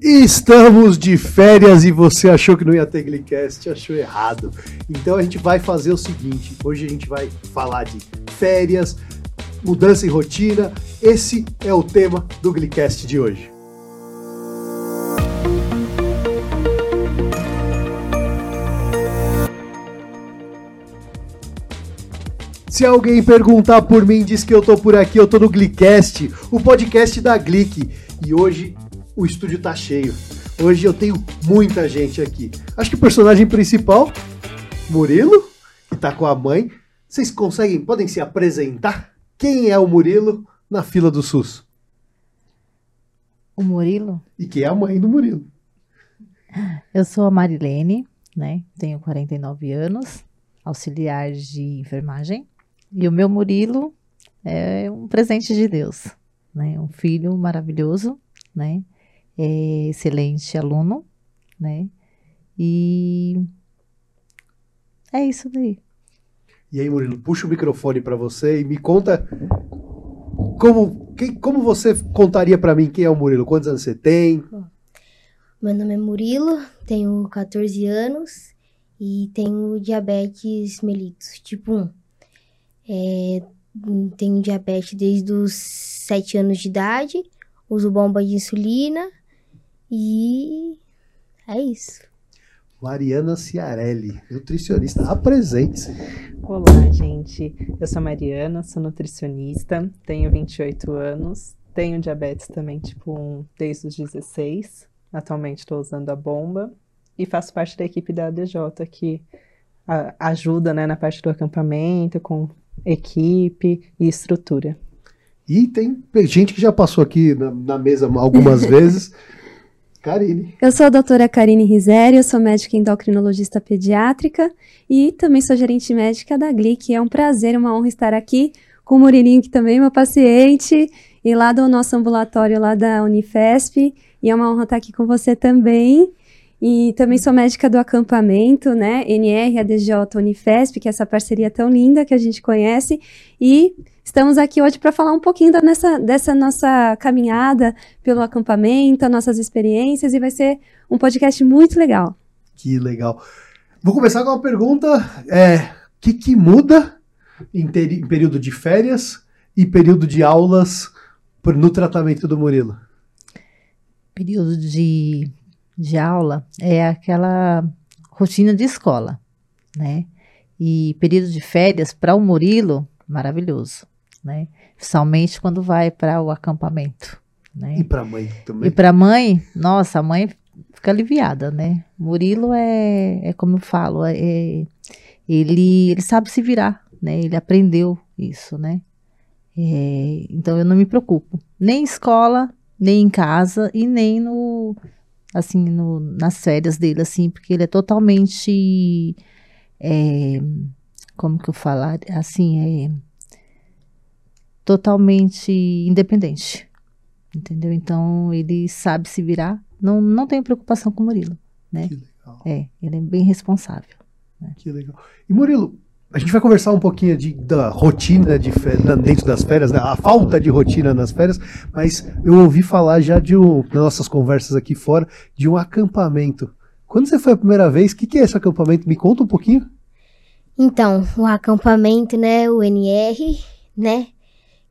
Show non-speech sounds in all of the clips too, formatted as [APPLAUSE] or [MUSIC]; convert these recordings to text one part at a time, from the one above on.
Estamos de férias e você achou que não ia ter Glicast, achou errado. Então a gente vai fazer o seguinte: hoje a gente vai falar de férias, mudança em rotina. Esse é o tema do Glicast de hoje. Se alguém perguntar por mim, diz que eu tô por aqui, eu tô no Glicast, o podcast da Glick. E hoje o estúdio tá cheio. Hoje eu tenho muita gente aqui. Acho que o personagem principal, Murilo, que tá com a mãe. Vocês conseguem, podem se apresentar? Quem é o Murilo na fila do SUS? O Murilo? E quem é a mãe do Murilo? Eu sou a Marilene, né? Tenho 49 anos, auxiliar de enfermagem. E o meu Murilo é um presente de Deus, né? Um filho maravilhoso, né? É excelente aluno, né? E é isso daí. E aí, Murilo, puxa o microfone para você e me conta como, quem, como você contaria para mim quem é o Murilo? Quantos anos você tem? Meu nome é Murilo, tenho 14 anos e tenho diabetes mellitus, tipo 1. É, tenho diabetes desde os 7 anos de idade, uso bomba de insulina e é isso. Mariana Ciarelli, nutricionista. Apresente-se. Olá, gente. Eu sou a Mariana, sou nutricionista, tenho 28 anos, tenho diabetes também tipo 1 desde os 16. Atualmente estou usando a bomba e faço parte da equipe da ADJ que a, ajuda né, na parte do acampamento, com equipe e estrutura. E tem gente que já passou aqui na, na mesa algumas [LAUGHS] vezes. Karine. Eu sou a doutora Karine Rizeri, eu sou médica endocrinologista pediátrica e também sou gerente médica da GLIC. É um prazer, uma honra estar aqui com o Murilinho, que também é meu paciente, e lá do nosso ambulatório lá da Unifesp. E é uma honra estar aqui com você também. E também sou médica do acampamento, né? NR, ADJ, Unifesp, que é essa parceria tão linda que a gente conhece. E Estamos aqui hoje para falar um pouquinho da nessa, dessa nossa caminhada pelo acampamento, nossas experiências, e vai ser um podcast muito legal. Que legal. Vou começar com uma pergunta: é, o que, que muda em, ter, em período de férias e período de aulas no tratamento do Murilo? Período de, de aula é aquela rotina de escola, né? E período de férias para o Murilo, maravilhoso né? Principalmente quando vai para o acampamento, né? E para a mãe também. E para a mãe, nossa, a mãe fica aliviada, né? Murilo é, é como eu falo, é, é, ele, ele sabe se virar, né? Ele aprendeu isso, né? É, então eu não me preocupo, nem em escola, nem em casa e nem no assim no, nas férias dele, assim, porque ele é totalmente é, como que eu falar, assim, é totalmente independente. Entendeu? Então ele sabe se virar. Não, não tenho preocupação com o Murilo. Né? Que legal. É, ele é bem responsável. Né? Que legal. E Murilo, a gente vai conversar um pouquinho de, da rotina de dentro das férias, né? a falta de rotina nas férias, mas eu ouvi falar já de um, nas nossas conversas aqui fora, de um acampamento. Quando você foi a primeira vez, o que, que é esse acampamento? Me conta um pouquinho. Então, o acampamento, né, o NR, né,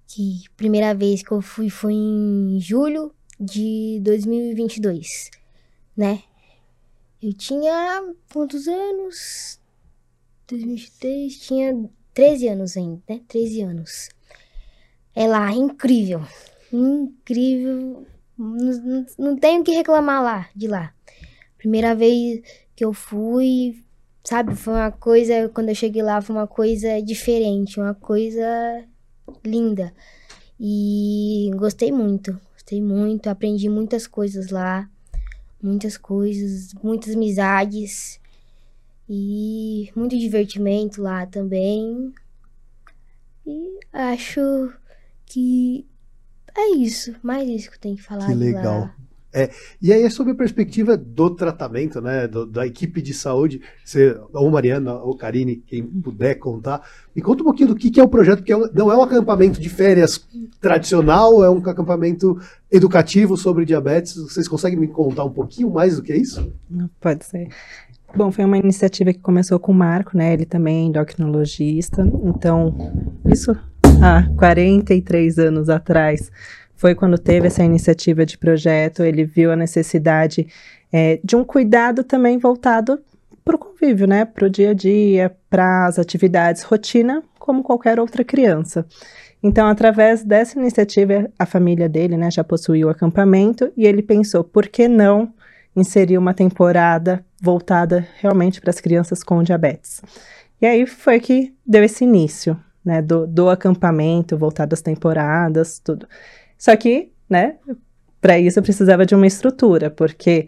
que primeira vez que eu fui foi em julho de 2022, né? Eu tinha quantos anos? 2023, tinha 13 anos ainda, né? 13 anos. É lá, incrível. Incrível. Não, não, não tenho o que reclamar lá, de lá. Primeira vez que eu fui, sabe, foi uma coisa, quando eu cheguei lá, foi uma coisa diferente, uma coisa linda. E gostei muito, gostei muito, aprendi muitas coisas lá, muitas coisas, muitas amizades e muito divertimento lá também. E acho que é isso, mais isso que eu tenho que falar. Que legal. É, e aí é sobre a perspectiva do tratamento, né, do- da equipe de saúde, você, ou Mariana ou Karine, quem puder contar, me conta um pouquinho do que, que é o projeto, porque é não é um acampamento de férias tradicional, é um acampamento educativo sobre diabetes, vocês conseguem me contar um pouquinho mais do que é isso? Pode ser. Bom, foi uma iniciativa que começou com o Marco, né? Ele também é endocrinologista. Então, isso há 43 anos atrás foi quando teve essa iniciativa de projeto. Ele viu a necessidade é, de um cuidado também voltado para o convívio, né? Para o dia a dia, para as atividades, rotina, como qualquer outra criança. Então, através dessa iniciativa, a família dele, né, já possuía o acampamento e ele pensou, por que não inserir uma temporada voltada realmente para as crianças com diabetes. E aí foi que deu esse início, né, do, do acampamento, voltado às temporadas, tudo. Só que, né, para isso eu precisava de uma estrutura, porque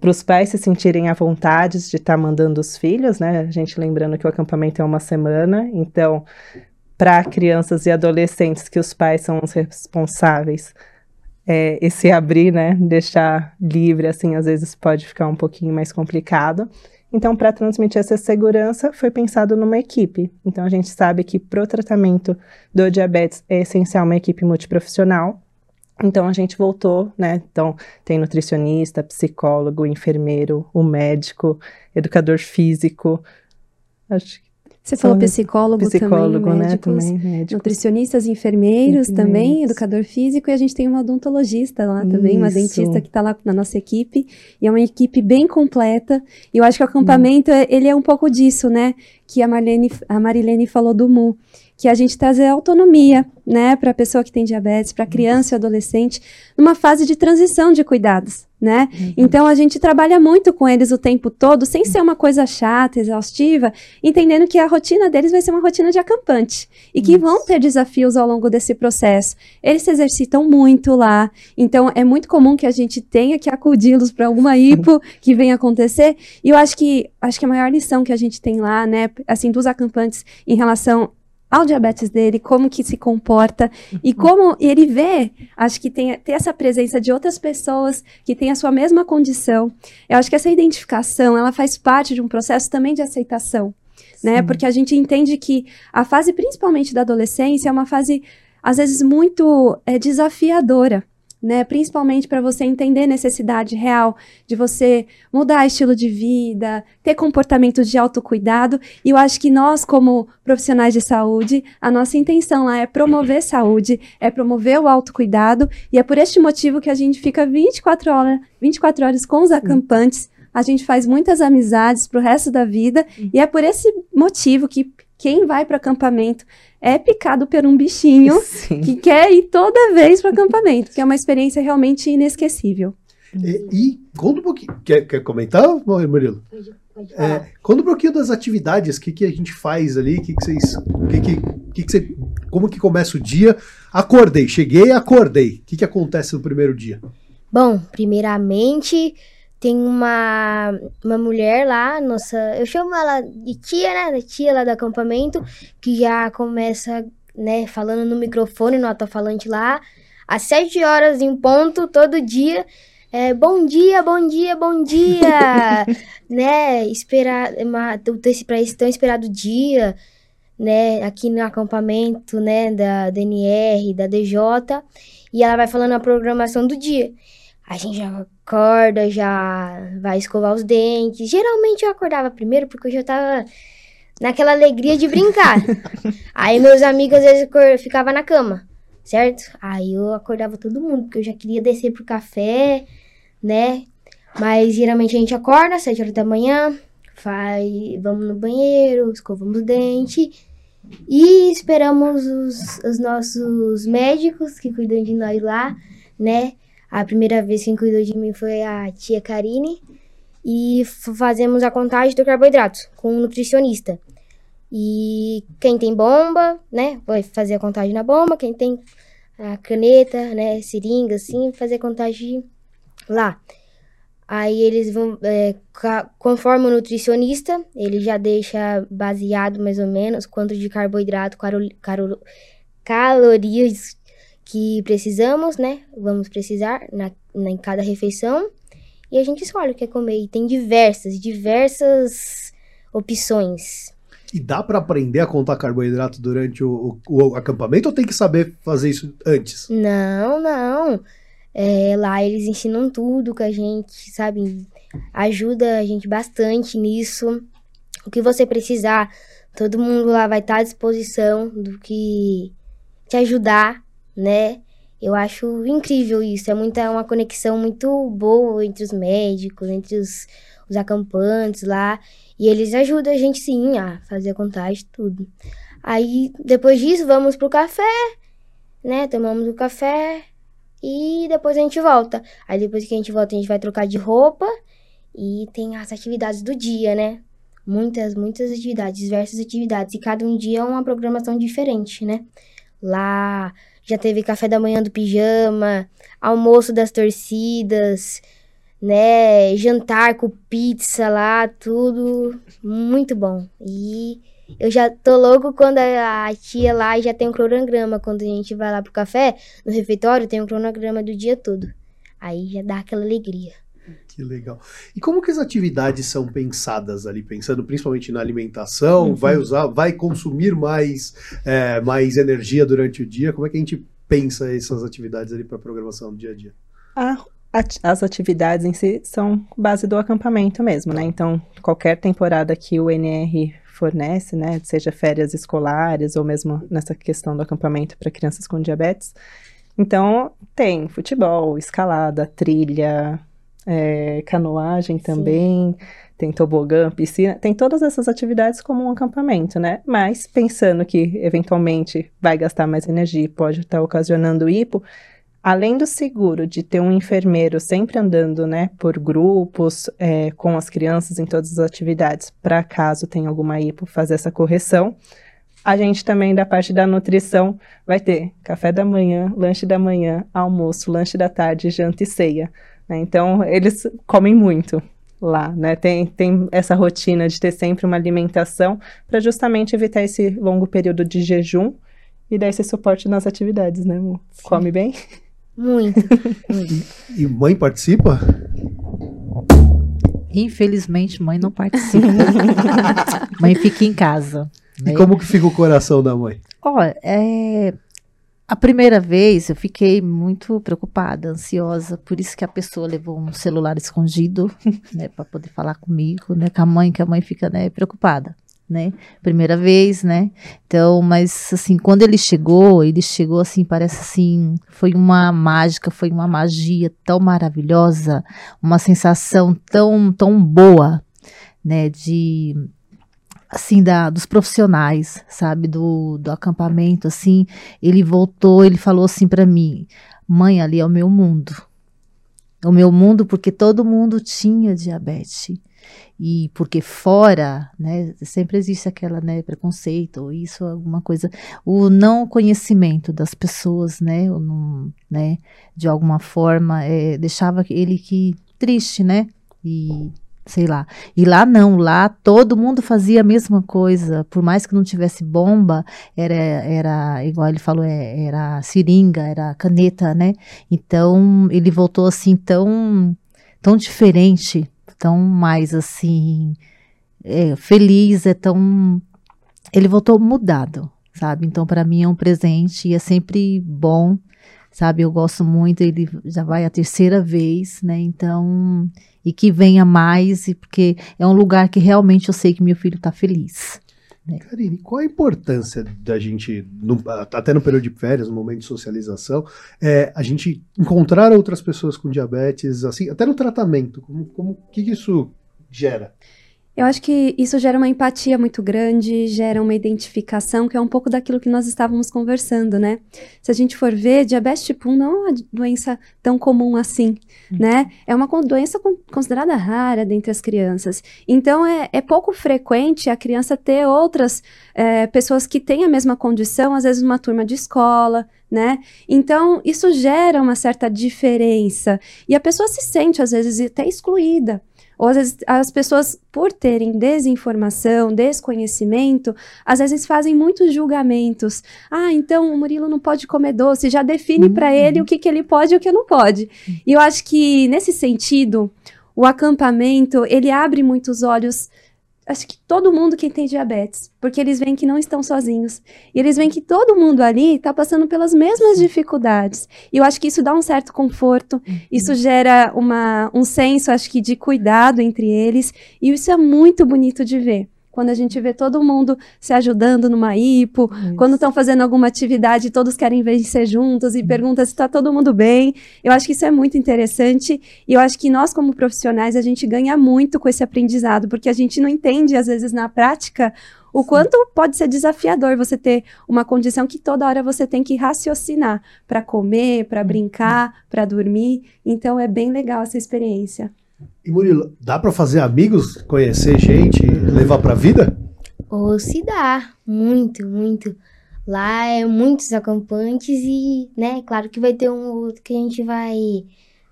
para os pais se sentirem à vontade de estar mandando os filhos, né, a gente lembrando que o acampamento é uma semana, então, para crianças e adolescentes que os pais são os responsáveis é, esse abrir, né, deixar livre, assim, às vezes pode ficar um pouquinho mais complicado. Então, para transmitir essa segurança, foi pensado numa equipe. Então, a gente sabe que para o tratamento do diabetes é essencial uma equipe multiprofissional. Então, a gente voltou, né? Então, tem nutricionista, psicólogo, enfermeiro, o médico, educador físico. Acho que Você falou psicólogo, psicólogo, também, né? médicos, Também médico. nutricionistas, enfermeiros, também, educador físico, e a gente tem uma odontologista lá também, uma Isso. dentista que está lá na nossa equipe, e é uma equipe bem completa, e eu acho que o acampamento, é- ele é um pouco disso, né, que a, Marlene, a Marilene falou do MU, que a gente trazer autonomia, né, para a pessoa que tem diabetes, para criança e adolescente, numa fase de transição de cuidados, né? Então a gente trabalha muito com eles o tempo todo, sem ser uma coisa chata, exaustiva, entendendo que a rotina deles vai ser uma rotina de acampante e que vão ter desafios ao longo desse processo. Eles se exercitam muito lá, então é muito comum que a gente tenha que acudi-los para alguma hipo que venha acontecer. E eu acho que acho que a maior lição que a gente tem lá, né, assim, dos acampantes em relação ao diabetes dele, como que se comporta e como ele vê, acho que tem, ter essa presença de outras pessoas que têm a sua mesma condição. Eu acho que essa identificação, ela faz parte de um processo também de aceitação, né? Sim. Porque a gente entende que a fase, principalmente da adolescência, é uma fase, às vezes, muito é, desafiadora. Né, principalmente para você entender a necessidade real de você mudar estilo de vida, ter comportamento de autocuidado. E eu acho que nós, como profissionais de saúde, a nossa intenção lá é promover saúde, é promover o autocuidado. E é por este motivo que a gente fica 24 horas, 24 horas com os acampantes. A gente faz muitas amizades pro resto da vida. E é por esse motivo que quem vai para acampamento é picado por um bichinho [LAUGHS] Sim. que quer ir toda vez para acampamento, que é uma experiência realmente inesquecível. E, e conta um pouquinho, quer, quer comentar, Murilo? Pode falar. É, conta um pouquinho das atividades, o que, que a gente faz ali, o que, que vocês. o Que que, o que que você, como que começa o dia? Acordei, cheguei e acordei. O que, que acontece no primeiro dia? Bom, primeiramente tem uma, uma mulher lá, nossa, eu chamo ela de tia, né? Da tia lá do acampamento, que já começa, né, falando no microfone, no alto-falante lá, às sete horas em ponto, todo dia. É, bom dia, bom dia, bom dia! [LAUGHS] né? Esperar, uma, para esse tão esperado dia, né? Aqui no acampamento, né? Da DNR, da DJ. E ela vai falando a programação do dia. A gente já acorda, já vai escovar os dentes. Geralmente eu acordava primeiro porque eu já tava naquela alegria de brincar. [LAUGHS] Aí meus amigos às vezes ficavam na cama, certo? Aí eu acordava todo mundo, porque eu já queria descer pro café, né? Mas geralmente a gente acorda às 7 horas da manhã, faz, vamos no banheiro, escovamos os dentes e esperamos os, os nossos médicos que cuidam de nós lá, né? A primeira vez quem cuidou de mim foi a tia Karine. E fazemos a contagem do carboidrato com um nutricionista. E quem tem bomba, né, vai fazer a contagem na bomba. Quem tem a caneta, né, seringa, assim, fazer a contagem lá. Aí eles vão, é, conforme o nutricionista, ele já deixa baseado mais ou menos quanto de carboidrato, carol, calorias que precisamos, né? Vamos precisar na, né, em cada refeição e a gente escolhe o que quer comer. E tem diversas, diversas opções. E dá para aprender a contar carboidrato durante o, o, o, acampamento ou tem que saber fazer isso antes? Não, não. É, lá eles ensinam tudo que a gente, sabe, ajuda a gente bastante nisso. O que você precisar, todo mundo lá vai estar à disposição do que te ajudar, né? Eu acho incrível isso. É muita, uma conexão muito boa entre os médicos, entre os, os acampantes lá. E eles ajudam a gente sim a fazer a contagem, tudo. Aí, depois disso, vamos pro café, né? Tomamos o café e depois a gente volta. Aí, depois que a gente volta, a gente vai trocar de roupa e tem as atividades do dia, né? Muitas, muitas atividades, diversas atividades. E cada um dia é uma programação diferente, né? Lá já teve café da manhã do pijama, almoço das torcidas, né? Jantar com pizza lá, tudo muito bom. E eu já tô louco quando a tia lá já tem um cronograma. Quando a gente vai lá pro café, no refeitório, tem um cronograma do dia todo. Aí já dá aquela alegria. Que legal. E como que as atividades são pensadas ali, pensando principalmente na alimentação, uhum. vai usar, vai consumir mais, é, mais energia durante o dia? Como é que a gente pensa essas atividades ali para a programação do dia a dia? as atividades em si são base do acampamento mesmo, né? Então, qualquer temporada que o NR fornece, né, seja férias escolares ou mesmo nessa questão do acampamento para crianças com diabetes, então tem futebol, escalada, trilha, é, canoagem também, Sim. tem tobogã, piscina, tem todas essas atividades como um acampamento, né? Mas pensando que eventualmente vai gastar mais energia e pode estar ocasionando hipo, além do seguro de ter um enfermeiro sempre andando, né, por grupos, é, com as crianças em todas as atividades, para caso tenha alguma hipo, fazer essa correção. A gente também, da parte da nutrição, vai ter café da manhã, lanche da manhã, almoço, lanche da tarde, janta e ceia. Né? Então, eles comem muito lá, né? Tem, tem essa rotina de ter sempre uma alimentação para justamente evitar esse longo período de jejum e dar esse suporte nas atividades, né, amor? Come bem? Muito. E, e mãe participa? Infelizmente, mãe não participa. [LAUGHS] mãe fica em casa. E como que fica o coração da mãe? Olha, é, a primeira vez eu fiquei muito preocupada, ansiosa, por isso que a pessoa levou um celular escondido, [LAUGHS] né, para poder falar comigo, né, com a mãe, que a mãe fica, né, preocupada, né, primeira vez, né, então, mas assim, quando ele chegou, ele chegou assim, parece assim, foi uma mágica, foi uma magia tão maravilhosa, uma sensação tão, tão boa, né, de assim da dos profissionais, sabe, do, do acampamento, assim, ele voltou, ele falou assim para mim, mãe, ali é o meu mundo, é o meu mundo porque todo mundo tinha diabetes. E porque fora, né, sempre existe aquela, né, preconceito ou isso, alguma coisa, o não conhecimento das pessoas, né, não, né, de alguma forma é, deixava ele que triste, né, e sei lá. E lá não, lá todo mundo fazia a mesma coisa, por mais que não tivesse bomba, era, era igual ele falou, é, era seringa, era caneta, né? Então ele voltou assim tão, tão diferente, tão mais assim, é, feliz, é tão. Ele voltou mudado, sabe? Então para mim é um presente e é sempre bom sabe? Eu gosto muito, ele já vai a terceira vez, né? Então, e que venha mais, porque é um lugar que realmente eu sei que meu filho está feliz. Né? Karine, qual a importância da gente, no, até no período de férias, no momento de socialização, é, a gente encontrar outras pessoas com diabetes, assim, até no tratamento, como, como que isso gera? Eu acho que isso gera uma empatia muito grande, gera uma identificação, que é um pouco daquilo que nós estávamos conversando, né? Se a gente for ver, diabetes tipo 1 não é uma doença tão comum assim, uhum. né? É uma doença considerada rara dentre as crianças. Então, é, é pouco frequente a criança ter outras é, pessoas que têm a mesma condição, às vezes uma turma de escola, né? Então, isso gera uma certa diferença. E a pessoa se sente, às vezes, até excluída Ou às vezes as pessoas, por terem desinformação, desconhecimento, às vezes fazem muitos julgamentos. Ah, então o Murilo não pode comer doce, já define Uhum. para ele o que, que ele pode e o que não pode. E eu acho que nesse sentido, o acampamento, ele abre muitos olhos acho que todo mundo que tem diabetes, porque eles veem que não estão sozinhos. E eles veem que todo mundo ali está passando pelas mesmas dificuldades. E eu acho que isso dá um certo conforto, isso gera uma, um senso, acho que, de cuidado entre eles. E isso é muito bonito de ver. Quando a gente vê todo mundo se ajudando numa hipo, quando estão fazendo alguma atividade, todos querem vencer juntos e perguntam se está todo mundo bem. Eu acho que isso é muito interessante e eu acho que nós, como profissionais, a gente ganha muito com esse aprendizado, porque a gente não entende, às vezes, na prática, o quanto pode ser desafiador você ter uma condição que toda hora você tem que raciocinar para comer, para brincar, para dormir. Então, é bem legal essa experiência. E Murilo, dá pra fazer amigos, conhecer gente, levar pra vida? Ou se dá, muito, muito. Lá é muitos acampantes e, né, claro que vai ter um ou outro que a gente vai,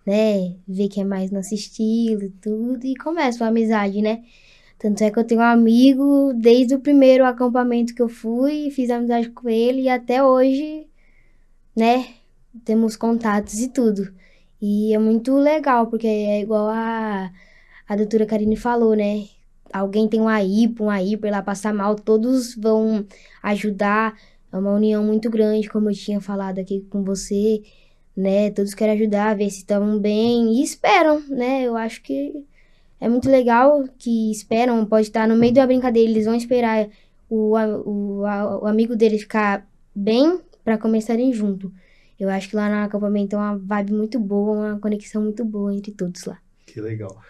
né, ver que é mais nosso estilo e tudo, e começa uma amizade, né? Tanto é que eu tenho um amigo desde o primeiro acampamento que eu fui, fiz amizade com ele e até hoje, né, temos contatos e tudo. E é muito legal, porque é igual a, a doutora Karine falou, né? Alguém tem uma hipo, uma hiper lá passar mal, todos vão ajudar. É uma união muito grande, como eu tinha falado aqui com você, né? Todos querem ajudar, ver se estão bem e esperam, né? Eu acho que é muito legal que esperam, pode estar no meio da brincadeira, eles vão esperar o, o, o amigo dele ficar bem para começarem junto. Eu acho que lá no acampamento é uma vibe muito boa, uma conexão muito boa entre todos lá. Que legal.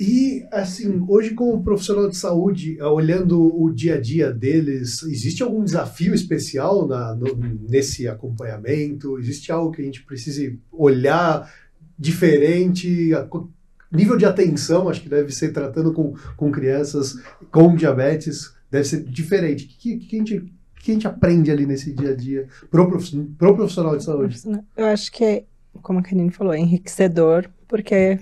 E, assim, hoje como profissional de saúde, eh, olhando o dia a dia deles, existe algum desafio especial na- no- nesse acompanhamento? Existe algo que a gente precise olhar diferente? A nível de atenção, acho que deve ser tratando com, com crianças com diabetes, deve ser diferente. O que, que, a gente, que a gente aprende ali nesse dia a dia pro, prof- pro profissional de saúde? Eu acho que, é, como a Karine falou, é enriquecedor, porque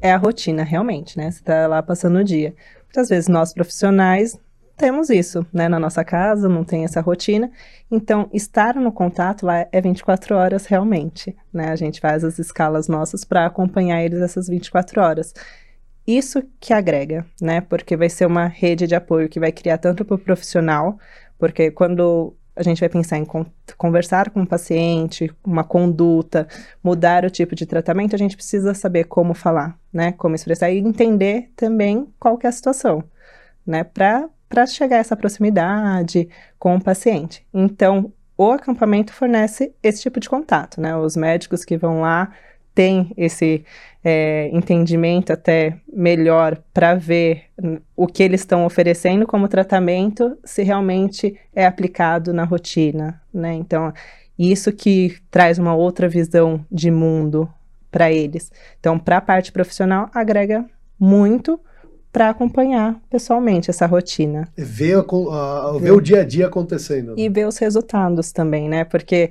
é a rotina, realmente, né? Você tá lá passando o dia. Muitas vezes nós profissionais temos isso, né? Na nossa casa, não tem essa rotina. Então, estar no contato lá é 24 horas realmente, né? A gente faz as escalas nossas para acompanhar eles essas 24 horas. Isso que agrega, né? Porque vai ser uma rede de apoio que vai criar tanto para o profissional, porque quando a gente vai pensar em con- conversar com o paciente, uma conduta, mudar o tipo de tratamento, a gente precisa saber como falar, né? Como expressar e entender também qual que é a situação, né? Para para chegar a essa proximidade com o paciente. Então, o acampamento fornece esse tipo de contato, né? Os médicos que vão lá têm esse é, entendimento até melhor para ver o que eles estão oferecendo como tratamento, se realmente é aplicado na rotina, né? Então, isso que traz uma outra visão de mundo para eles. Então, para a parte profissional, agrega muito para acompanhar pessoalmente essa rotina. Ver, a a- ver o dia a dia acontecendo. E ver os resultados também, né? Porque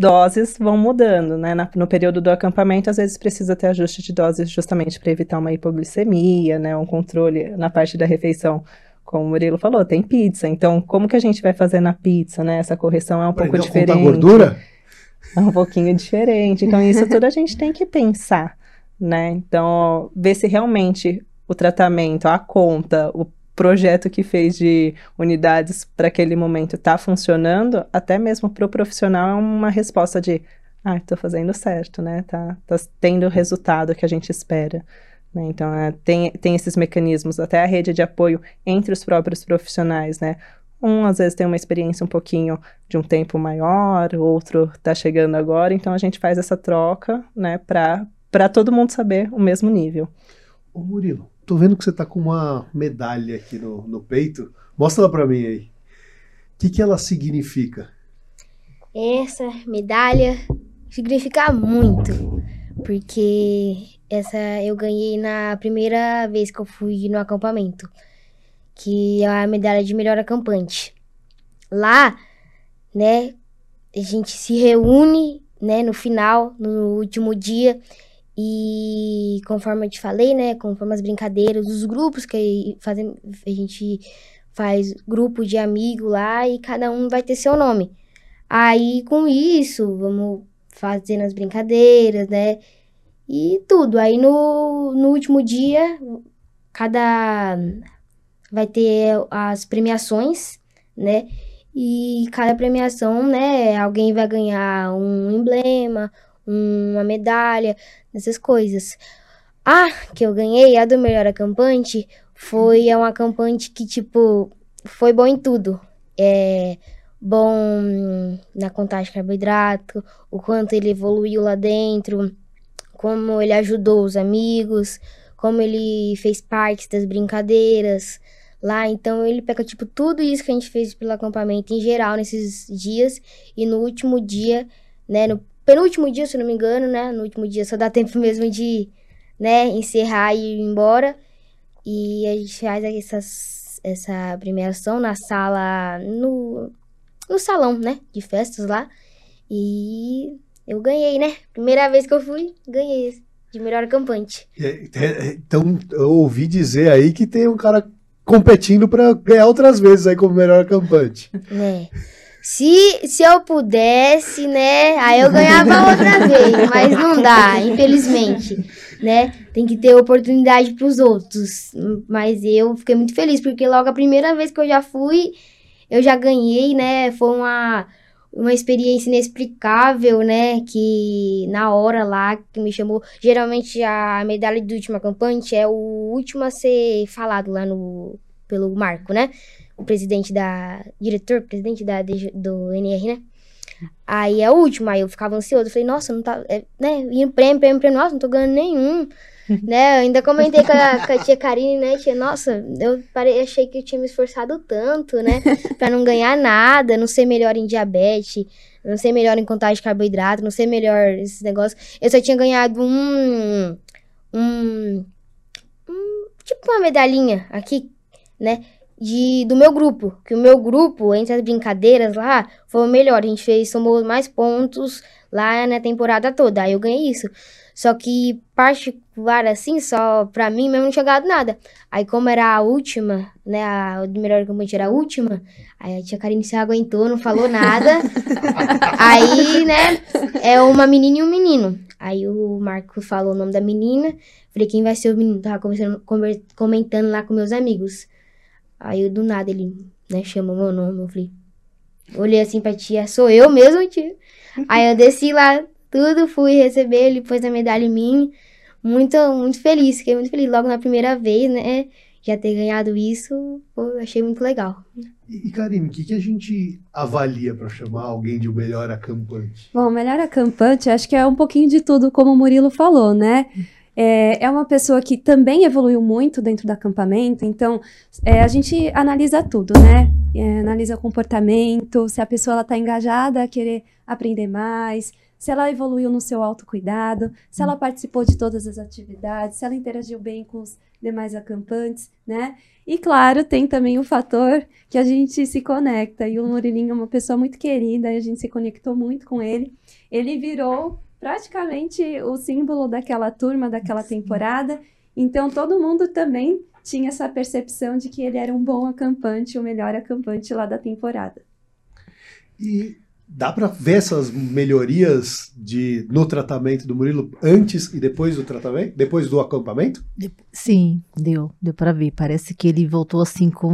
doses vão mudando, né? Na- no período do acampamento, às vezes precisa ter ajuste de doses justamente para evitar uma hipoglicemia, né? Um controle na parte da refeição. Como o Murilo falou, tem pizza. Então, como que a gente vai fazer na pizza, né? Essa correção é um pouco Aprendeu a diferente. gordura? É um pouquinho diferente. Então, isso tudo a gente tem que pensar, né? Então, ver se realmente o tratamento, a conta, o projeto que fez de unidades para aquele momento está funcionando, até mesmo para o profissional é uma resposta de ah, estou fazendo certo, né? Tá, tá tendo o resultado que a gente espera. né? Então, é, tem, tem esses mecanismos, até a rede de apoio entre os próprios profissionais, né? Um, às vezes, tem uma experiência um pouquinho de um tempo maior, o outro está chegando agora, então a gente faz essa troca, né, para todo mundo saber o mesmo nível. Ô Murilo, tô vendo que você tá com uma medalha aqui no, no peito. Mostra ela pra mim aí. O que, que ela significa? Essa medalha significa muito, porque essa eu ganhei na primeira vez que eu fui no acampamento, que é a medalha de melhor acampante. Lá, né, a gente se reúne, né, no final, no último dia, E conforme eu te falei, né, conforme as brincadeiras, os grupos que fazem, a gente faz grupo de amigo lá e cada um vai ter seu nome. Aí com isso, vamos fazendo as brincadeiras, né? E tudo. Aí no, no último dia, cada vai ter as premiações, né? E cada premiação, né, alguém vai ganhar um emblema, uma medalha, essas coisas. A que eu ganhei, a do melhor acampante, foi é um acampante que, tipo, foi bom em tudo. É bom na contagem de carboidrato, o quanto ele evoluiu lá dentro, como ele ajudou os amigos, como ele fez parte das brincadeiras lá. Então ele pega tipo tudo isso que a gente fez pelo acampamento em geral nesses dias e no último dia, né, no penúltimo dia, se não me engano, né, no último dia só dá [LAUGHS] tempo mesmo de, né, encerrar e ir embora. E a gente faz essas, essa premiação na sala, no, no salão, né, de festas lá. E eu ganhei, né? Primeira vez que eu fui, ganhei de melhor acampante. É, é, então, eu ouvi dizer aí que tem um cara competindo para ganhar outras vezes aí como melhor acampante. Né? Se, se eu pudesse, né, aí eu ganhava outra vez, mas não dá, infelizmente, né? Tem que ter oportunidade para os outros. Mas eu fiquei muito feliz porque logo a primeira vez que eu já fui, eu já ganhei, né? Foi uma uma experiência inexplicável, né? Que na hora lá que me chamou. Geralmente a medalha de última acampante é o último a ser falado lá no pelo Marco, né? O presidente da. Diretor, presidente da, do NR, né? Aí é o último, aí eu ficava ansioso. Eu falei, nossa, não tá. É, né? E prêmio, prêmio, prêmio, nossa, não tô ganhando nenhum. [LAUGHS] né? Eu ainda comentei com a, com a, tia Karine, né? Tia, nossa, eu parei, achei que eu tinha me esforçado tanto, né? pra não ganhar nada, não ser melhor em diabetes, não ser melhor em contagem de carboidrato, não ser melhor esses negócios. Eu só tinha ganhado um. Um. um tipo uma medalhinha aqui, né? De, do meu grupo, que o meu grupo, entre as brincadeiras lá, foi o melhor. A gente fez, somou mais pontos lá na temporada toda. Aí eu ganhei isso. Só que particular assim, só pra mim mesmo não tinha ganhado nada. Aí como era a última, né, a melhor campanha era a última, aí a tia Karine se aguentou, não falou nada. [LAUGHS] aí, né, é uma menina e um menino. Aí o Marco falou o nome da menina, falei, quem vai ser o menino? Tava conversando, comentando lá com meus amigos. Aí do nada ele, né, chamou meu nome, eu falei... Olhei assim pra tia, sou eu mesmo, tia. Aí eu desci lá tudo, fui receber, ele pôs a medalha em mim. Muito, muito feliz, fiquei muito feliz logo na primeira vez, né? Já ter ganhado isso, pô, achei muito legal. E, Karine, o que, que a gente avalia para chamar alguém de o melhor acampante? Bom, o melhor acampante, acho que é um pouquinho de tudo, como o Murilo falou, né? É, é uma pessoa que também evoluiu muito dentro do acampamento, então é, a gente analisa tudo, né? É, analisa o comportamento, se a pessoa está engajada a querer aprender mais, se ela evoluiu no seu autocuidado, se ela participou de todas as atividades, se ela interagiu bem com os demais acampantes, né? E claro, tem também o fator que a gente se conecta. E o Murilinho é uma pessoa muito querida, e a gente se conectou muito com ele. Ele virou praticamente o símbolo daquela turma, daquela temporada. Então todo mundo também tinha essa percepção de que ele era um bom acampante, o melhor acampante lá da temporada. E Dá para ver essas melhorias de, no tratamento do Murilo antes e depois do tratamento? Depois do acampamento? Sim, deu. Deu para ver. Parece que ele voltou assim com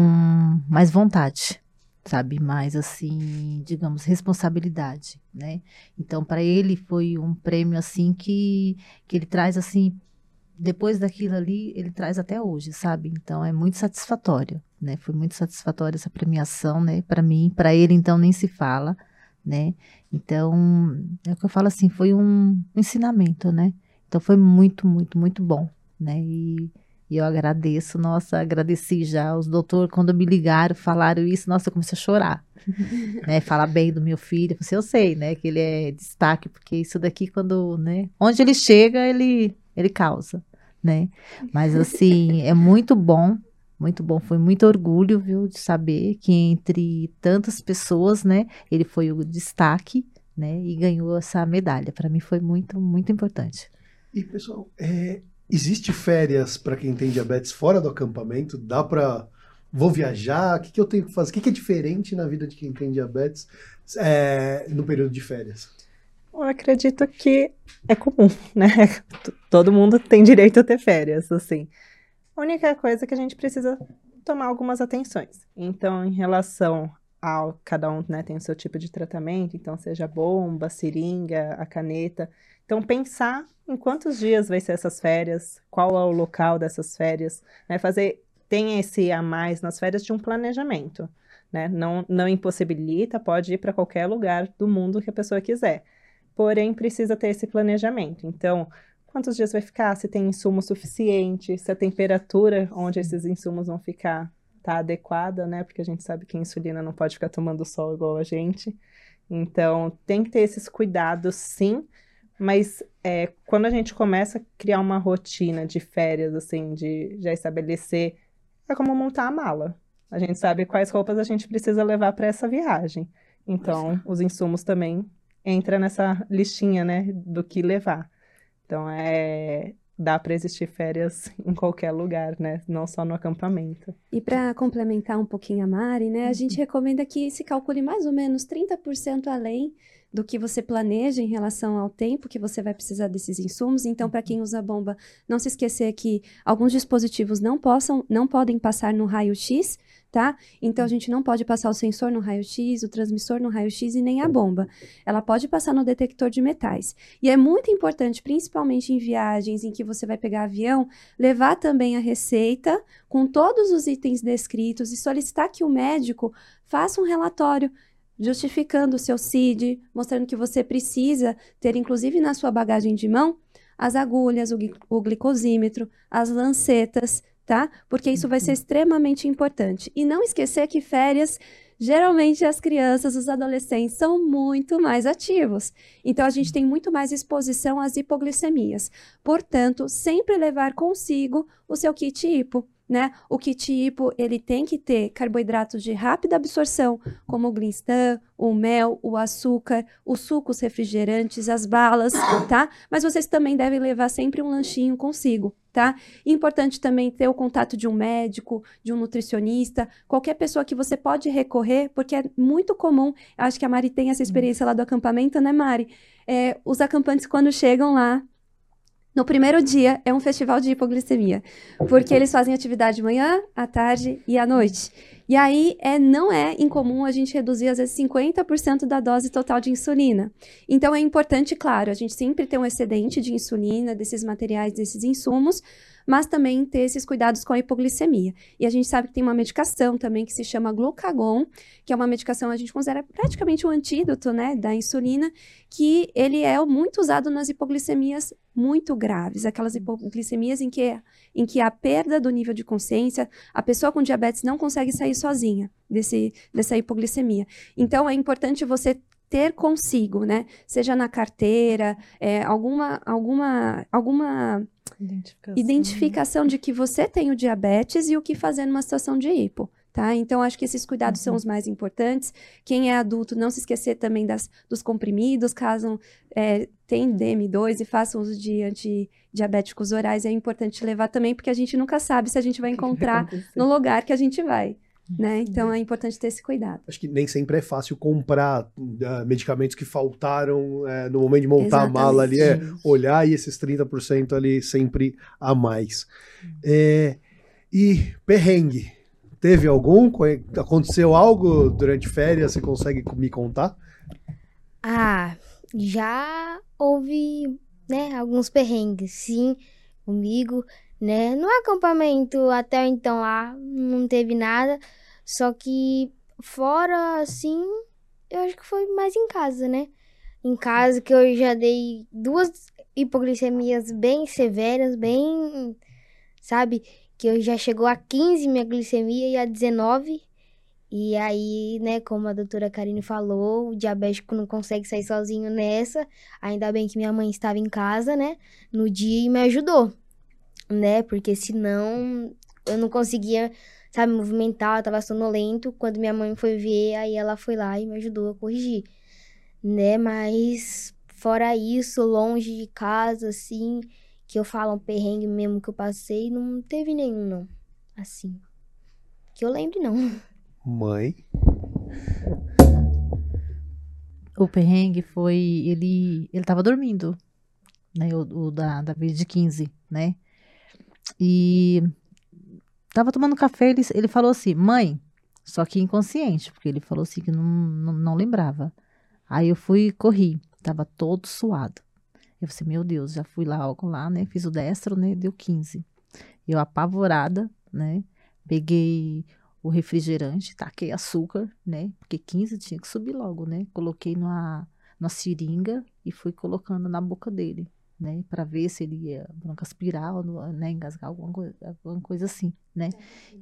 mais vontade, sabe? Mais assim, digamos, responsabilidade, né? Então, para ele foi um prêmio assim que, que ele traz assim depois daquilo ali, ele traz até hoje, sabe? Então é muito satisfatório, né? Foi muito satisfatória essa premiação, né? Para mim, para ele então nem se fala né? Então, é o que eu falo assim, foi um ensinamento, né? Então foi muito, muito, muito bom, né? E, e eu agradeço, nossa, agradeci já os doutores quando me ligaram, falaram isso, nossa, eu comecei a chorar, né? [LAUGHS] Falar bem do meu filho, eu sei, né? Que ele é destaque, porque isso daqui quando, né? Onde ele chega, ele, ele causa, né? Mas assim, é muito bom muito bom, foi muito orgulho, viu, de saber que entre tantas pessoas, né, ele foi o destaque, né, e ganhou essa medalha. Para mim foi muito, muito importante. E, pessoal, é, existe férias para quem tem diabetes fora do acampamento? Dá para. Vou viajar? O que, que eu tenho que fazer? O que, que é diferente na vida de quem tem diabetes é, no período de férias? Eu acredito que é comum, [LAUGHS] né? Todo mundo tem direito a ter férias, assim. A única coisa é que a gente precisa tomar algumas atenções. Então, em relação ao cada um, né, tem o seu tipo de tratamento, então seja bomba, seringa, a caneta. Então, pensar em quantos dias vai ser essas férias, qual é o local dessas férias, né? Fazer tem esse a mais nas férias de um planejamento, né? Não não impossibilita, pode ir para qualquer lugar do mundo que a pessoa quiser. Porém, precisa ter esse planejamento. Então, quantos dias vai ficar? Se tem insumo suficiente, se a temperatura onde esses insumos vão ficar tá adequada, né? Porque a gente sabe que a insulina não pode ficar tomando sol igual a gente. Então, tem que ter esses cuidados, sim, mas é, quando a gente começa a criar uma rotina de férias, assim, de já estabelecer, é como montar a mala. A gente sabe quais roupas a gente precisa levar para essa viagem. Então, os insumos também entram nessa listinha, né, do que levar. Então, é dá para existir férias [LAUGHS] em qualquer lugar, né? Não só no acampamento. E para complementar um pouquinho a Mari, né? A gente uhum. recomenda que se calcule mais ou menos 30% além do que você planeja em relação ao tempo que você vai precisar desses insumos. Então, para quem usa bomba, não se esquecer que alguns dispositivos não possam, não podem passar no raio-x, tá? Então a gente não pode passar o sensor no raio-x, o transmissor no raio-x e nem a bomba. Ela pode passar no detector de metais. E é muito importante, principalmente em viagens em que você vai pegar avião, levar também a receita com todos os itens descritos e solicitar que o médico faça um relatório justificando o seu CID, mostrando que você precisa ter, inclusive na sua bagagem de mão, as agulhas, o, o glicosímetro, as lancetas, tá? Porque isso vai ser uhum. extremamente importante. E não esquecer que férias, geralmente as crianças, os adolescentes são muito mais ativos. Então a gente tem muito mais exposição às hipoglicemias. Portanto, sempre levar consigo o seu kit hipo né? O kit hipo, ele tem que ter carboidratos de rápida absorção, como o Glinstan, o mel, o açúcar, os sucos refrigerantes, as balas, tá? Mas vocês também devem levar sempre um lanchinho consigo, tá? Importante também ter o contato de um médico, de um nutricionista, qualquer pessoa que você pode recorrer, porque é muito comum, acho que a Mari tem essa experiência lá do acampamento, né, Mari? É, os acampantes, quando chegam lá, no primeiro dia é um festival de hipoglicemia, porque eles fazem atividade de manhã, à tarde e à noite. E aí é, não é incomum a gente reduzir às vezes 50% da dose total de insulina. Então é importante, claro, a gente sempre ter um excedente de insulina, desses materiais, desses insumos, mas também ter esses cuidados com a hipoglicemia. E a gente sabe que tem uma medicação também que se chama glucagon, que é uma medicação a gente considera praticamente um antídoto, né, da insulina, que ele é muito usado nas hipoglicemias muito graves, aquelas hipoglicemias em que, em que a perda do nível de consciência, a pessoa com diabetes não consegue sair sozinha desse, dessa hipoglicemia. Então, é importante você ter consigo, né? Seja na carteira, é, alguma, alguma, alguma identificação. identificação de que você tem o diabetes e o que fazer numa situação de hipo. Tá? Então, acho que esses cuidados uhum. são os mais importantes. Quem é adulto, não se esquecer também das, dos comprimidos, caso é, tem DM2 e faça uso de antidiabéticos orais, é importante levar também, porque a gente nunca sabe se a gente vai encontrar no lugar que a gente vai. Né? Então é importante ter esse cuidado. Acho que nem sempre é fácil comprar uh, medicamentos que faltaram uh, no momento de montar Exatamente. a mala ali, é olhar e esses 30% ali sempre a mais. É, e perrengue. Teve algum? Aconteceu algo durante férias? Você consegue me contar? Ah, já houve, né, alguns perrengues, sim, comigo né? No acampamento até então lá não teve nada, só que fora assim, eu acho que foi mais em casa, né? Em casa que eu já dei duas hipoglicemias bem severas, bem, sabe? Que eu já chegou a 15 minha glicemia e a 19. E aí, né, como a doutora Karine falou, o diabético não consegue sair sozinho nessa. Ainda bem que minha mãe estava em casa, né, no dia e me ajudou né? Porque senão eu não conseguia, sabe, movimentar, eu tava sonolento. Quando minha mãe foi ver, aí ela foi lá e me ajudou a corrigir, né? Mas fora isso, longe de casa, assim, que eu falo um perrengue mesmo que eu passei, não teve nenhum, não. Assim. Que eu lembre, não. Mãe. O perrengue foi. Ele, ele tava dormindo, né? O, o da, da vez de 15, né? E tava tomando café, ele, ele falou assim, mãe, só que inconsciente, porque ele falou assim que não, não, não lembrava. Aí eu fui corri, tava todo suado. Eu falei, meu Deus, já fui lá, logo lá, né? Fiz o destro, né? Deu 15. Eu apavorada, né? Peguei o refrigerante, taquei açúcar, né? Porque 15 tinha que subir logo, né? Coloquei numa, numa seringa e fui colocando na boca dele, né? Para ver se ele ia broncoaspirar ou né? engasgar alguma, coisa, alguma coisa assim, né?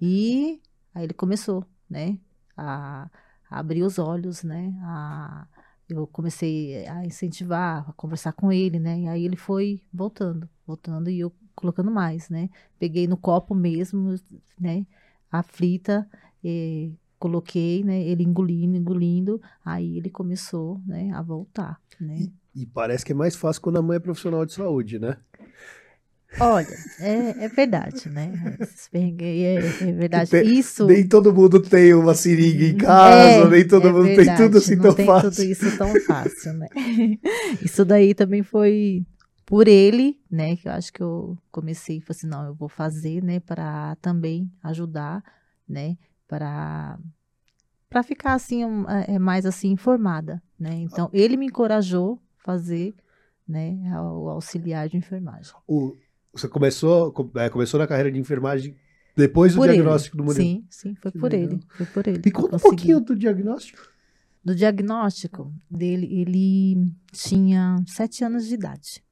E aí ele começou, né? A, a abrir os olhos, né? A, eu comecei a incentivar, a conversar com ele, né? E aí ele foi voltando, voltando e eu colocando mais, né? Peguei no copo mesmo, né? Aflita, eh, coloquei, né? Ele engolindo, engolindo, aí ele começou, né? A voltar, né? E, e parece que é mais fácil quando a mãe é profissional de saúde, né? Olha, é, é verdade, né? É, é verdade. Tem- Isso. Nem todo mundo tem uma seringa em casa, É, nem todo é mundo tem verdade, tudo assim não tão tem fácil. tudo isso tão fácil, né? [LAUGHS] Isso daí também foi por ele, né? Que eu acho que eu comecei e falei assim, não, eu vou fazer, né? Para também ajudar, né? Para para ficar assim um, é, mais assim informada, né? Então ele me encorajou a fazer, né? O auxiliar de enfermagem. O- você começou, co- é, começou na carreira de enfermagem depois do Por ele. diagnóstico do Murilo. Sim, sim, foi Que por legal. ele, foi por ele. Eu conta um pouquinho do diagnóstico. do diagnóstico dele, ele tinha sete anos de idade,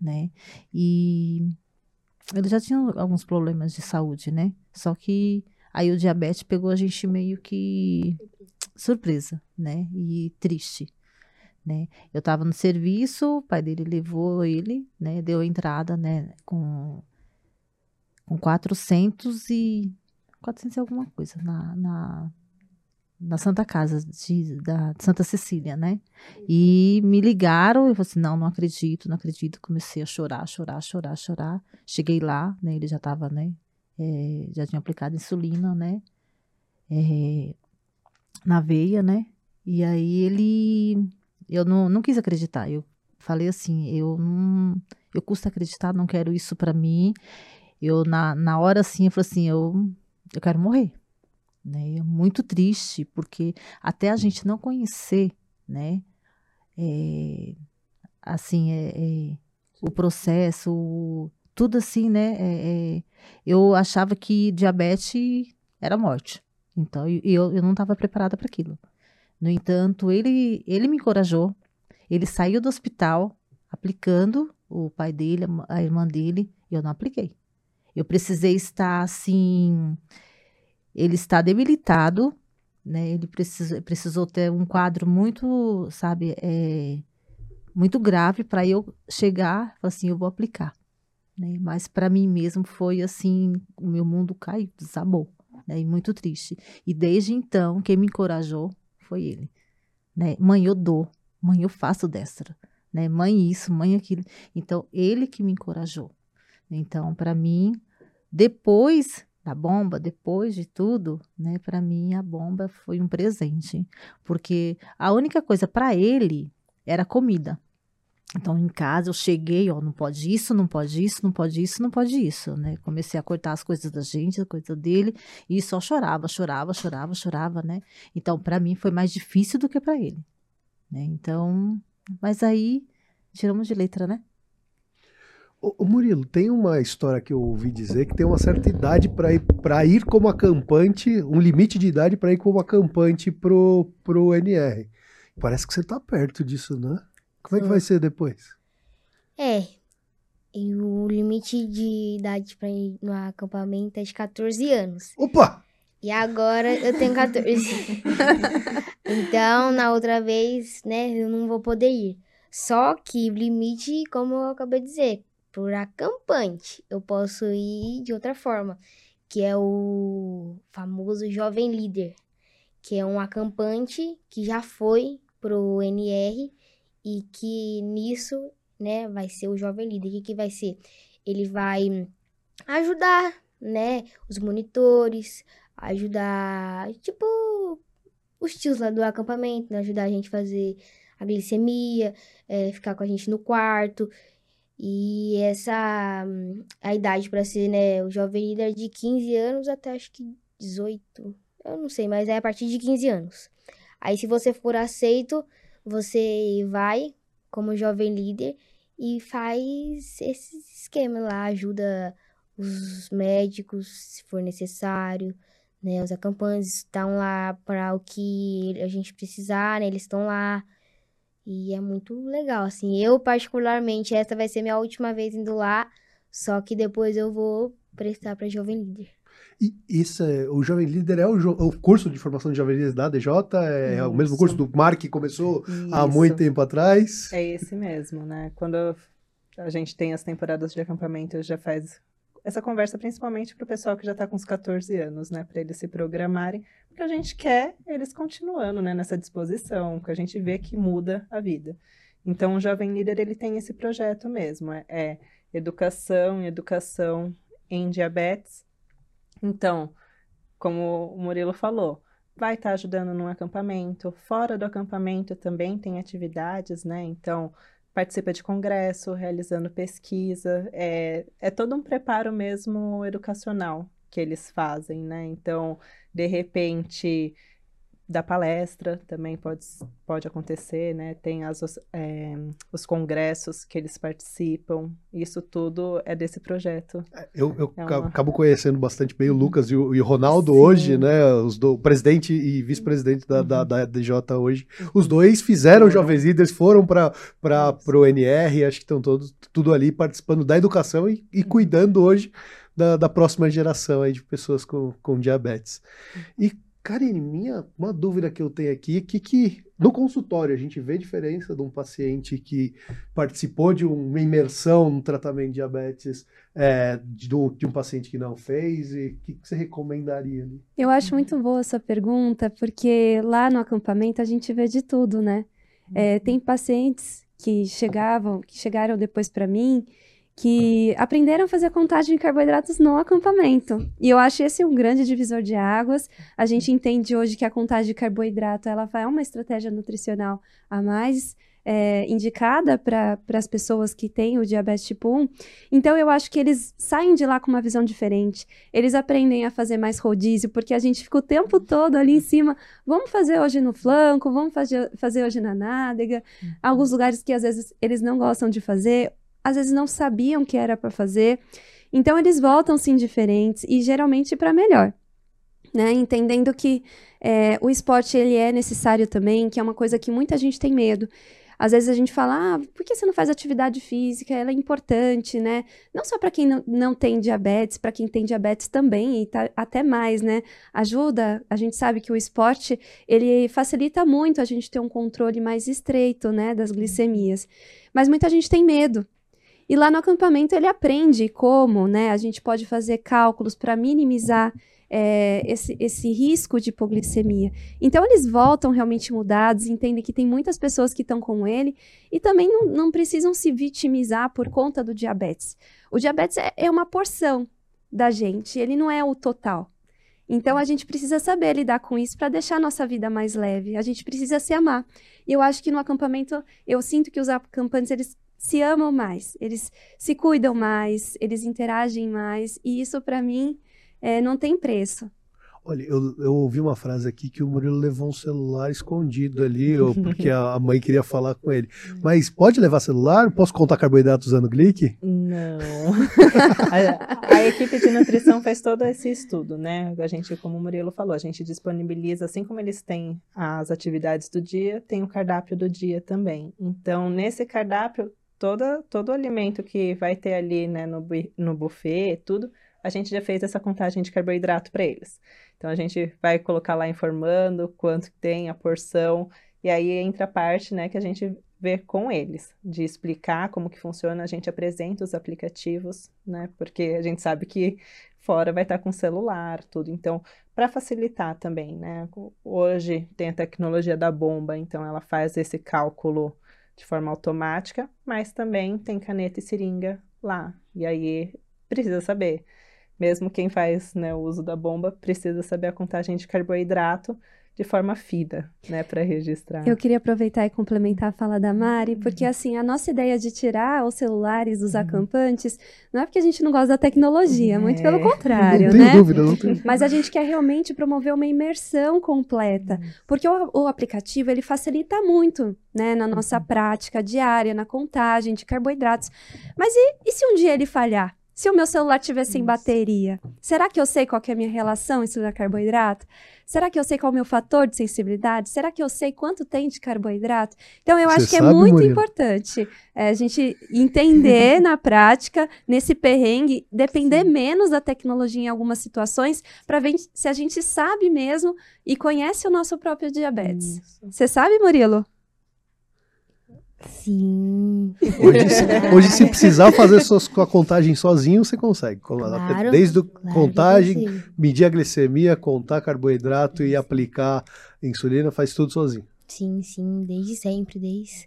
né? E ele já tinha alguns problemas de saúde, né? Só que aí o diabetes pegou a gente meio que surpresa, né? E triste, né? Eu tava no serviço, o pai dele levou ele, né? Deu entrada, né? Com, com 400 e... 400 e alguma coisa na, na, na Santa Casa de, da de Santa Cecília, né? E me ligaram, eu falei assim, não, não acredito, não acredito. Comecei a chorar, chorar, chorar, chorar. Cheguei lá, né? Ele já estava, né? eh, já tinha aplicado insulina, né? eh, na veia, né? E aí ele, eu não, não quis acreditar. Eu falei assim, eu não, eu custa acreditar, não quero isso para mim. Eu na, na hora assim, eu falei assim, eu, eu quero morrer né? É muito triste, porque até a gente não conhecer, né? é, assim, é, é, o processo, o- tudo assim, né? é, é, eu achava que diabetes era morte. Então, eu, eu não estava preparada para aquilo. No entanto, ele, ele me encorajou. Ele saiu do hospital aplicando, o pai dele, a irmã dele, e eu não apliquei. Eu precisei estar assim ele está debilitado, né? Ele precisou, precisou ter um quadro muito, sabe, é, muito grave para eu chegar, assim, eu vou aplicar, né? Mas para mim mesmo foi assim, o meu mundo caiu, desabou, né? E muito triste. E desde então, quem me encorajou foi ele, né? Mãe, eu dou, mãe, eu faço destra, né? Mãe isso, mãe aquilo. Então ele que me encorajou. Então, para mim, depois da bomba, depois de tudo, né, para mim a bomba foi um presente, porque a única coisa para ele era comida. Então em casa eu cheguei, ó, não pode isso, não pode isso, não pode isso, não pode isso, né? Comecei a cortar as coisas da gente, a coisa dele, e só chorava, chorava, chorava, chorava, né? Então para mim foi mais difícil do que para ele, né? Então, mas aí tiramos de letra, né? Ô, Murilo, tem uma história que eu ouvi dizer que tem uma certa idade para ir, pra ir como acampante, um limite de idade para ir como acampante pro, pro NR. Parece que você tá perto disso, né? Como é que vai ser depois? É. E o limite de idade pra ir no acampamento é de 14 anos. Opa! E agora eu tenho 14. [LAUGHS] então, na outra vez, né, eu não vou poder ir. Só que o limite, como eu acabei de dizer, por acampante, eu posso ir de outra forma, que é o famoso jovem líder, que é um acampante que já foi pro NR e que nisso, né, vai ser o jovem líder. O que, que vai ser? ele vai ajudar, né, os monitores, ajudar, tipo, os tios lá do acampamento, né, ajudar a gente a fazer a glicemia, é, ficar com a gente no quarto. E essa a idade para ser, né, o jovem líder de 15 anos até acho que 18. Eu não sei, mas é a partir de 15 anos. Aí se você for aceito, você vai como jovem líder e faz esse esquema lá, ajuda os médicos se for necessário, né? Os acampantes estão lá para o que a gente precisar, né? Eles estão lá. E é muito legal, assim. Eu, particularmente, essa vai ser minha última vez indo lá, só que depois eu vou prestar para Jovem Líder. E isso é, o Jovem Líder é o, o, curso de formação de Jovem Líder da DJ? É isso. o mesmo curso do Mar que começou isso. há muito tempo atrás? É esse mesmo, né? Quando a gente tem as temporadas de acampamento, já faz essa conversa principalmente para o pessoal que já está com uns 14 anos, né? Para eles se programarem, porque a gente quer eles continuando né, nessa disposição, que a gente vê que muda a vida. Então, o Jovem Líder ele tem esse projeto mesmo, é, é educação, educação em diabetes. Então, como o Murilo falou, vai estar tá ajudando num acampamento. Fora do acampamento também tem atividades, né? Então, participa de congresso, realizando pesquisa. É, é todo um preparo mesmo educacional que eles fazem, né? Então, de repente, da palestra também pode, pode acontecer, né? Tem as, é, os congressos que eles participam. Isso tudo é desse projeto. É, eu, eu é uma... acabo conhecendo bastante bem o uhum. Lucas e o, e o Ronaldo Sim. hoje, né? Os do, presidente e vice-presidente da, uhum. da, da, DJ hoje. Uhum. Os dois fizeram foram. Jovens Líderes, foram para o NR, acho que estão todos tudo ali participando da educação e, e cuidando hoje da, da, próxima geração aí de pessoas com, com diabetes. E Karine, minha, uma dúvida que eu tenho aqui, que, que no consultório a gente vê diferença de um paciente que participou de uma imersão no tratamento de diabetes é, de, de, um paciente que não fez e o que, que, você recomendaria ali? Eu acho muito boa essa pergunta, porque lá no acampamento a gente vê de tudo, né? É, tem pacientes que chegavam, que chegaram depois para mim que aprenderam a fazer contagem de carboidratos no acampamento. E eu acho esse um grande divisor de águas. A gente entende hoje que a contagem de carboidrato ela é uma estratégia nutricional a mais é, indicada para as pessoas que têm o diabetes tipo 1. Então, eu acho que eles saem de lá com uma visão diferente. Eles aprendem a fazer mais rodízio, porque a gente fica o tempo todo ali em cima. Vamos fazer hoje no flanco, vamos fazer, fazer hoje na nádega. Uhum. Alguns lugares que às vezes eles não gostam de fazer às vezes não sabiam que era para fazer. Então eles voltam-se indiferentes e geralmente para melhor. Né? Entendendo que é, o esporte ele é necessário também, que é uma coisa que muita gente tem medo. Às vezes a gente fala, ah, por que você não faz atividade física? Ela é importante, né? Não só para quem não, não, tem diabetes, para quem tem diabetes também, e tá, até mais, né? Ajuda, a gente sabe que o esporte, ele facilita muito a gente ter um controle mais estreito, né, das glicemias. Mas muita gente tem medo. E lá no acampamento ele aprende como, né, a gente pode fazer cálculos para minimizar é, esse, esse risco de hipoglicemia. Então eles voltam realmente mudados, entendem que tem muitas pessoas que estão com ele e também não, não, precisam se vitimizar por conta do diabetes. O diabetes é, é uma porção da gente, ele não é o total. Então a gente precisa saber lidar com isso para deixar a nossa vida mais leve. A gente precisa se amar. E eu acho que no acampamento eu sinto que os acampantes eles se amam mais, eles se cuidam mais, eles interagem mais, e isso para mim é, não tem preço. Olha, eu, eu, ouvi uma frase aqui que o Murilo levou um celular escondido ali, [LAUGHS] porque a mãe queria falar com ele. Mas pode levar celular? Posso contar carboidrato usando Glic? Não. [LAUGHS] a, a, equipe de nutrição fez todo esse estudo, né? A gente, como o Murilo falou, a gente disponibiliza, assim como eles têm as atividades do dia, tem o cardápio do dia também. Então, nesse cardápio, toda, todo o alimento que vai ter ali né, no, no buffet, tudo, a gente já fez essa contagem de carboidrato para eles. Então a gente vai colocar lá informando quanto tem a porção, e aí entra a parte né, que a gente vê com eles, de explicar como que funciona, a gente apresenta os aplicativos, né? Porque a gente sabe que fora vai estar com celular, tudo. Então, para facilitar também, né? Hoje tem a tecnologia da bomba, então ela faz esse cálculo de forma automática, mas também tem caneta e seringa lá. E aí precisa saber. Mesmo quem faz né, o uso da bomba precisa saber a contagem de carboidrato de forma fina, né, para registrar. Eu queria aproveitar e complementar a fala da Mari, porque assim, a nossa ideia de tirar os celulares dos acampantes não é porque a gente não gosta da tecnologia, É. muito pelo contrário, não né? dúvida, não tenho. Mas a gente quer realmente promover uma imersão completa, porque o, o aplicativo ele facilita muito, né, na nossa prática diária, na contagem de carboidratos. Mas e, e se um dia ele falhar? Se o meu celular tiver sem bateria, será que eu sei qual que é a minha relação estudar carboidrato? Será que eu sei qual é o meu fator de sensibilidade? Será que eu sei quanto tem de carboidrato? Então, eu Você acho que é sabe, muito Murilo? importante é, a gente entender [LAUGHS] na prática, nesse perrengue, depender menos da tecnologia em algumas situações, para ver se a gente sabe mesmo e conhece o nosso próprio diabetes. Isso. Você sabe, Murilo? Sim. Hoje, se- hoje, se precisar fazer suas, a contagem sozinho, você consegue. Claro, Desde Claro contagem, medir a glicemia, contar carboidrato e aplicar insulina, faz tudo sozinho. Sim, sim, desde sempre, desde.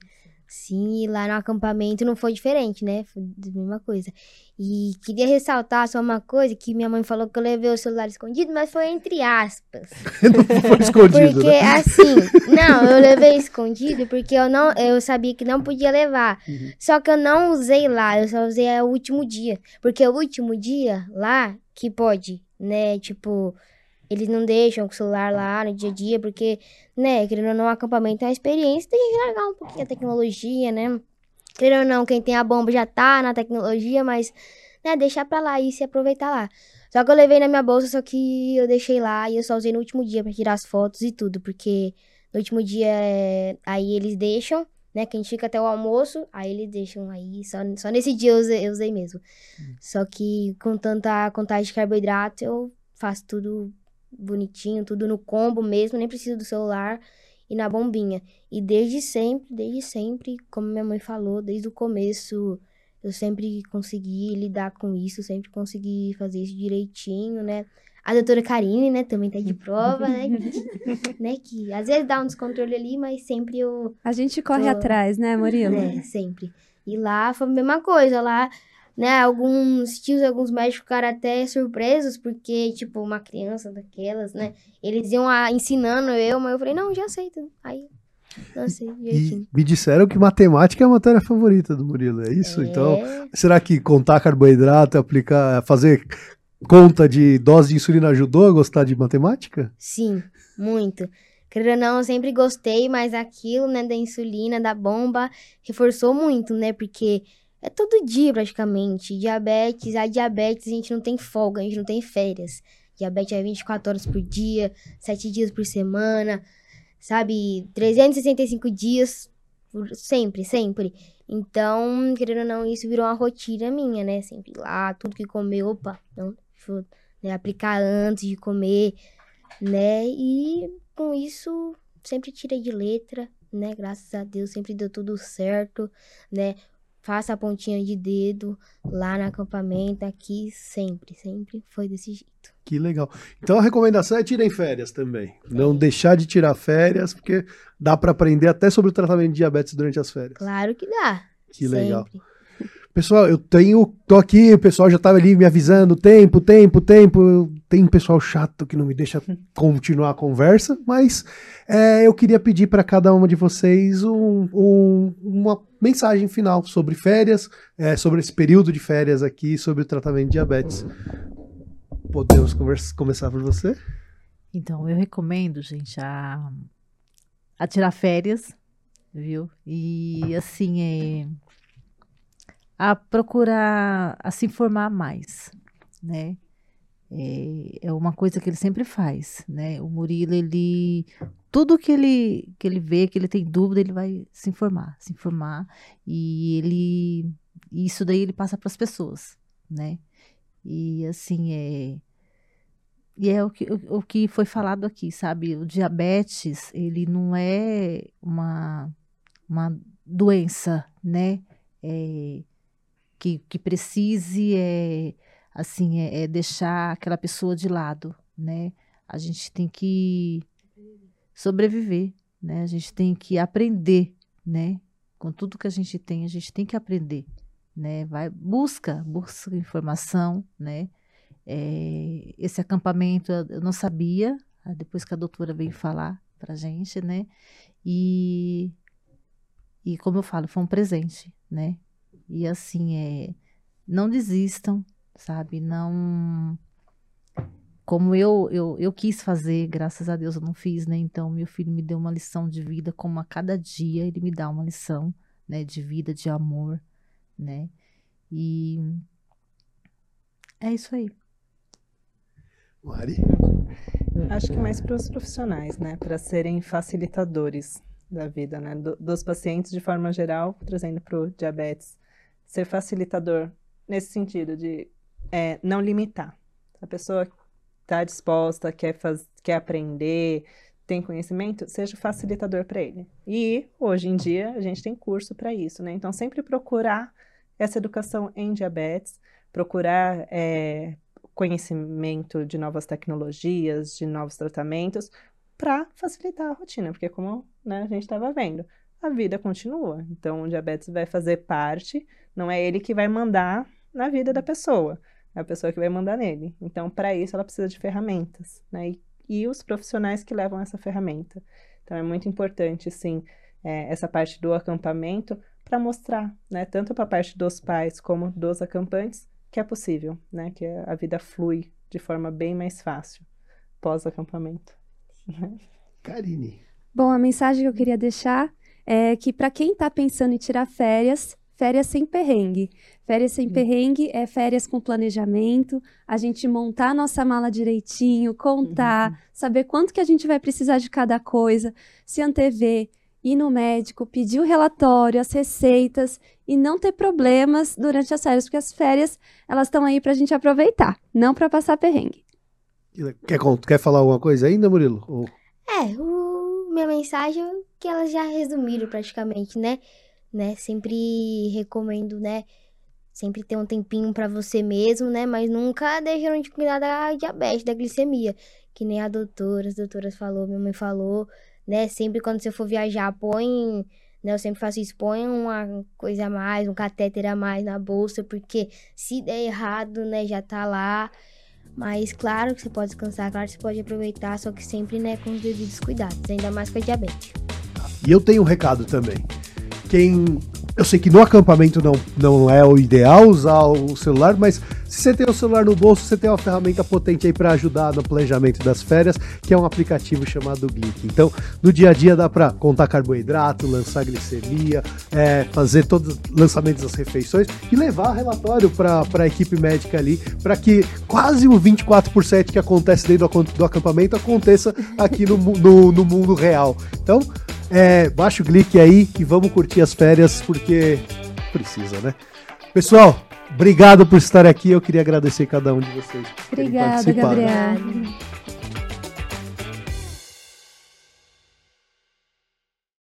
Sim, e lá no acampamento não foi diferente, né? Foi a mesma coisa. E queria ressaltar só uma coisa, que minha mãe falou que eu levei o celular escondido, mas foi entre aspas. [LAUGHS] Não foi escondido, Porque né? assim, [LAUGHS] não, eu levei escondido porque eu não, eu sabia que não podia levar. Uhum. Só que eu não usei lá, eu só usei o último dia, porque o último dia lá que pode, né, tipo, eles não deixam o celular lá no dia a dia, porque, né, querendo ou não, o acampamento é uma experiência, tem que largar um pouquinho a tecnologia, né? Querendo ou não, quem tem a bomba já tá na tecnologia, mas, né, deixar pra lá e se aproveitar lá. Só que eu levei na minha bolsa, só que eu deixei lá e eu só usei no último dia pra tirar as fotos e tudo, porque no último dia é, aí eles deixam, né, que a gente fica até o almoço, aí eles deixam aí, só, só nesse dia eu usei, eu usei mesmo. Só que com tanta contagem de carboidrato, eu faço tudo bonitinho, tudo no combo mesmo, nem preciso do celular e na bombinha. E desde sempre, desde sempre, como minha mãe falou, desde o começo, eu sempre consegui lidar com isso, sempre consegui fazer isso direitinho, né? A doutora Karine, né, também tá de prova, né? que- [LAUGHS] né, que às vezes dá um descontrole ali, mas sempre eu A gente corre Tô. atrás, né, Murilo? é, sempre. E lá foi a mesma coisa, lá, né, alguns tios, alguns médicos ficaram até surpresos, porque, tipo, uma criança daquelas, né, eles iam ah, ensinando eu, mas eu falei, não, já sei tudo. Aí, não sei, direitinho. E me disseram que matemática é a matéria favorita do Murilo, é isso? Então, É, será que contar carboidrato, aplicar, fazer conta de dose de insulina ajudou a gostar de matemática? sim, muito. Querendo ou não, eu sempre gostei, mas aquilo, né, da insulina, da bomba, reforçou muito, né, porque é todo dia praticamente. Diabetes, a diabetes a gente não tem folga, a gente não tem férias. Diabetes é 24 horas por dia, 7 dias por semana, sabe? 365 dias, sempre, sempre. Então, querendo ou não, isso virou uma rotina minha, né? Sempre lá, tudo que comer, opa, não, deixa né, aplicar antes de comer, né? E com isso, sempre tirei de letra, né? Graças a Deus, sempre deu tudo certo, né? Faça a pontinha de dedo lá no acampamento, aqui, sempre, sempre foi desse jeito. Que legal. Então a recomendação é tirem férias também. Não deixar de tirar férias, porque dá para aprender até sobre o tratamento de diabetes durante as férias. Claro que dá. Que legal. sempre. Pessoal, eu tenho. tô aqui, o pessoal já tava ali me avisando: tempo, tempo, tempo. Tem um pessoal chato que não me deixa continuar a conversa, mas é, eu queria pedir para cada uma de vocês um- um- uma mensagem final sobre férias, é, sobre esse período de férias aqui, sobre o tratamento de diabetes. Podemos conversa- começar por você? Então, eu recomendo, gente, a, a tirar férias, viu? E, assim, é, a procurar a se informar mais, né? É, é uma coisa que ele sempre faz, né? O Murilo, ele... Tudo que ele, que ele vê, que ele tem dúvida, ele vai se informar, se informar. E ele... Isso daí ele passa para as pessoas, né? E, assim, é... E é o que, o, o que foi falado aqui, sabe? O diabetes, ele não é uma, uma doença, né? É, que, que precise, é, assim, é, é deixar aquela pessoa de lado, né? A gente tem que sobreviver, né? A gente tem que aprender, né? Com tudo que a gente tem, a gente tem que aprender, né? Vai, busca, busca informação, né? É, esse acampamento eu não sabia, depois que a doutora veio falar pra gente, né? E, e como eu falo, foi um presente, né? E assim, é, não desistam, sabe? Não. Como eu, eu, eu quis fazer, graças a Deus eu não fiz, né? Então, meu filho me deu uma lição de vida, como a cada dia ele me dá uma lição, né? De vida, de amor, né? E é isso aí. Mari? Acho que mais para os profissionais, né? Para serem facilitadores da vida, né? Do, dos pacientes de forma geral, trazendo para o diabetes. Ser facilitador nesse sentido de é, não limitar. A pessoa está disposta, quer, faz, quer aprender, tem conhecimento, seja facilitador para ele. E hoje em dia a gente tem curso para isso, né? Então sempre procurar essa educação em diabetes, procurar é, conhecimento de novas tecnologias, de novos tratamentos, para facilitar a rotina, porque como né, a gente estava vendo, a vida continua. Então o diabetes vai fazer parte, não é ele que vai mandar na vida da pessoa, a pessoa que vai mandar nele. Então para isso ela precisa de ferramentas, né? E, e, os profissionais que levam essa ferramenta. Então é muito importante, sim, é, essa parte do acampamento para mostrar, né, tanto para a parte dos pais como dos acampantes, que é possível, né, que a vida flui de forma bem mais fácil pós-acampamento. [LAUGHS] Karine. Bom, a mensagem que eu queria deixar é que para quem está pensando em tirar férias, férias sem perrengue. Férias sem perrengue é férias com planejamento, a gente montar a nossa mala direitinho, contar, uhum. saber quanto que a gente vai precisar de cada coisa, se antever, ir no médico, pedir o relatório, as receitas e não ter problemas durante as férias, porque as férias elas estão aí para a gente aproveitar, não para passar perrengue. Quer, quer falar alguma coisa ainda, Murilo? Ou... É, o, minha mensagem é que elas já resumiram praticamente, né? Né? Sempre recomendo, né? Sempre ter um tempinho para você mesmo, né? Mas nunca deixando de cuidar da diabetes, da glicemia. Que nem a doutora, as doutoras falou, minha mãe falou né? Sempre quando você for viajar, põe, né? Eu sempre faço isso, põe uma coisa a mais, um catéter a mais na bolsa, porque se der errado, né, já tá lá. Mas claro que você pode descansar, claro que você pode aproveitar, só que sempre, né, com os devidos cuidados, ainda mais com a diabetes. E eu tenho um recado também. Quem eu sei que no acampamento não, não é o ideal usar o celular, mas se você tem o celular no bolso, você tem uma ferramenta potente aí para ajudar no planejamento das férias, que é um aplicativo chamado Glick. Então, no dia a dia dá para contar carboidrato, lançar glicemia, é, fazer todos os lançamentos das refeições e levar relatório para a equipe médica ali, para que quase o 24% que acontece dentro do, do acampamento aconteça aqui no, no, no mundo real. Então, é, baixa o Glick aí e vamos curtir as férias, porque precisa, né? Pessoal, obrigado por estar aqui. Eu queria agradecer cada um de vocês. Obrigada, Gabriel.